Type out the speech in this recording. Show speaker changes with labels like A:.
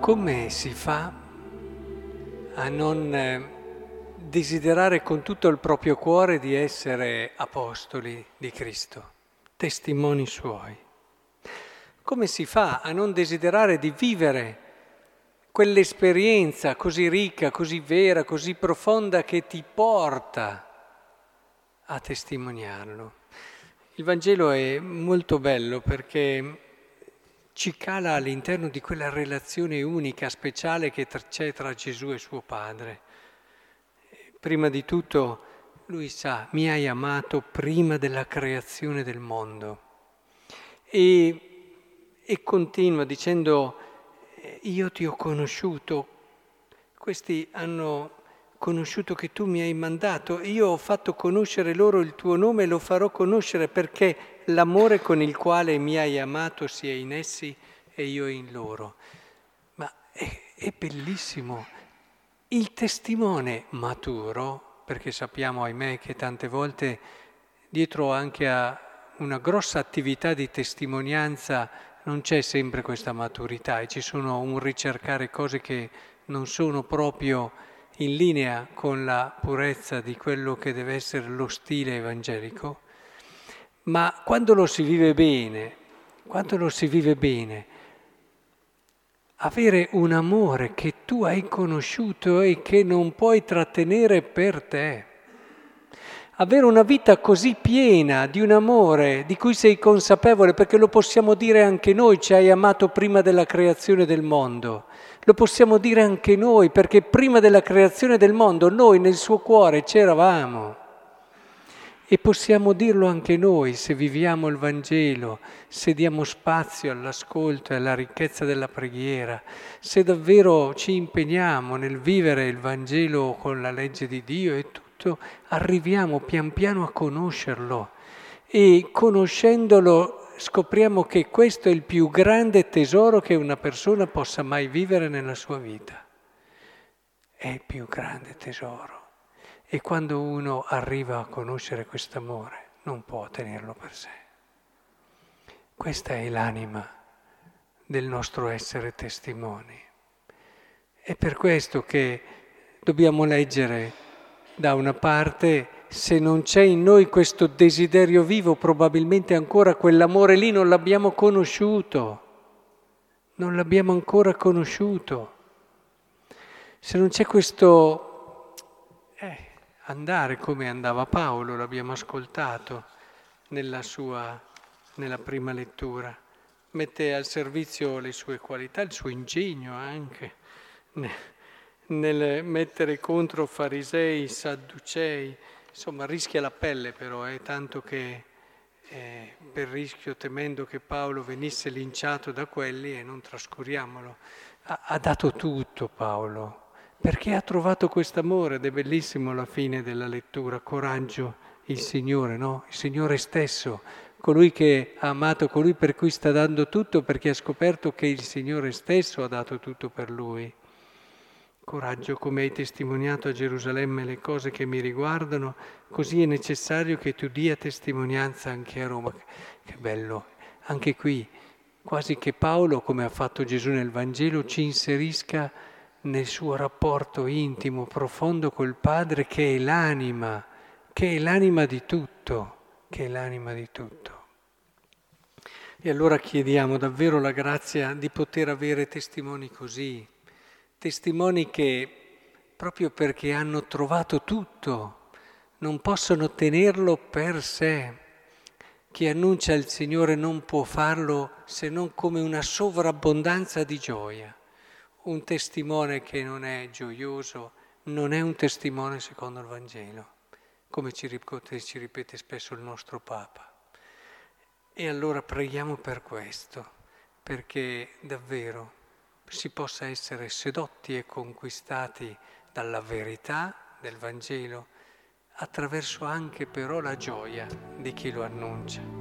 A: come si fa a non eh, desiderare con tutto il proprio cuore di essere apostoli di Cristo, testimoni suoi? Come si fa a non desiderare di vivere quell'esperienza così ricca, così vera, così profonda che ti porta a testimoniarlo? Il Vangelo è molto bello perché ci cala all'interno di quella relazione unica, speciale che c'è tra Gesù e suo Padre. Prima di tutto lui sa, mi hai amato prima della creazione del mondo. E, e continua dicendo, io ti ho conosciuto, questi hanno conosciuto che tu mi hai mandato, io ho fatto conoscere loro il tuo nome e lo farò conoscere perché l'amore con il quale mi hai amato sia in essi e io in loro. Ma è, è bellissimo. Il testimone maturo, perché sappiamo, ahimè, che tante volte dietro anche a una grossa attività di testimonianza non c'è sempre questa maturità e ci sono un ricercare cose che non sono proprio in linea con la purezza di quello che deve essere lo stile evangelico, ma quando lo si vive bene, quando lo si vive bene, avere un amore che tu hai conosciuto e che non puoi trattenere per te. Avere una vita così piena di un amore di cui sei consapevole, perché lo possiamo dire anche noi, ci hai amato prima della creazione del mondo. Lo possiamo dire anche noi, perché prima della creazione del mondo noi nel suo cuore c'eravamo. E possiamo dirlo anche noi se viviamo il Vangelo, se diamo spazio all'ascolto e alla ricchezza della preghiera, se davvero ci impegniamo nel vivere il Vangelo con la legge di Dio e tutto, arriviamo pian piano a conoscerlo e conoscendolo scopriamo che questo è il più grande tesoro che una persona possa mai vivere nella sua vita. È il più grande tesoro. E quando uno arriva a conoscere quest'amore, non può tenerlo per sé. Questa è l'anima del nostro essere testimoni. È per questo che dobbiamo leggere da una parte se non c'è in noi questo desiderio vivo, probabilmente ancora quell'amore lì non l'abbiamo conosciuto, non l'abbiamo ancora conosciuto. Se non c'è questo eh, andare come andava Paolo, l'abbiamo ascoltato nella sua nella prima lettura, mette al servizio le sue qualità, il suo ingegno anche nel mettere contro farisei, sadducei, Insomma, rischia la pelle però, eh, tanto che eh, per rischio temendo che Paolo venisse linciato da quelli e non trascuriamolo. Ha, ha dato tutto Paolo, perché ha trovato quest'amore ed è bellissimo la fine della lettura, coraggio, il Signore, no? Il Signore stesso, colui che ha amato, colui per cui sta dando tutto perché ha scoperto che il Signore stesso ha dato tutto per lui. Coraggio, come hai testimoniato a Gerusalemme le cose che mi riguardano, così è necessario che tu dia testimonianza anche a Roma. Che bello, anche qui, quasi che Paolo, come ha fatto Gesù nel Vangelo, ci inserisca nel suo rapporto intimo, profondo col Padre, che è l'anima, che è l'anima di tutto, che è l'anima di tutto. E allora chiediamo davvero la grazia di poter avere testimoni così testimoni che proprio perché hanno trovato tutto non possono tenerlo per sé. Chi annuncia il Signore non può farlo se non come una sovrabbondanza di gioia. Un testimone che non è gioioso non è un testimone secondo il Vangelo, come ci ripete, spesso il nostro Papa. E allora preghiamo per questo, perché davvero si possa essere sedotti e conquistati dalla verità del Vangelo, attraverso anche però la gioia di chi lo annuncia.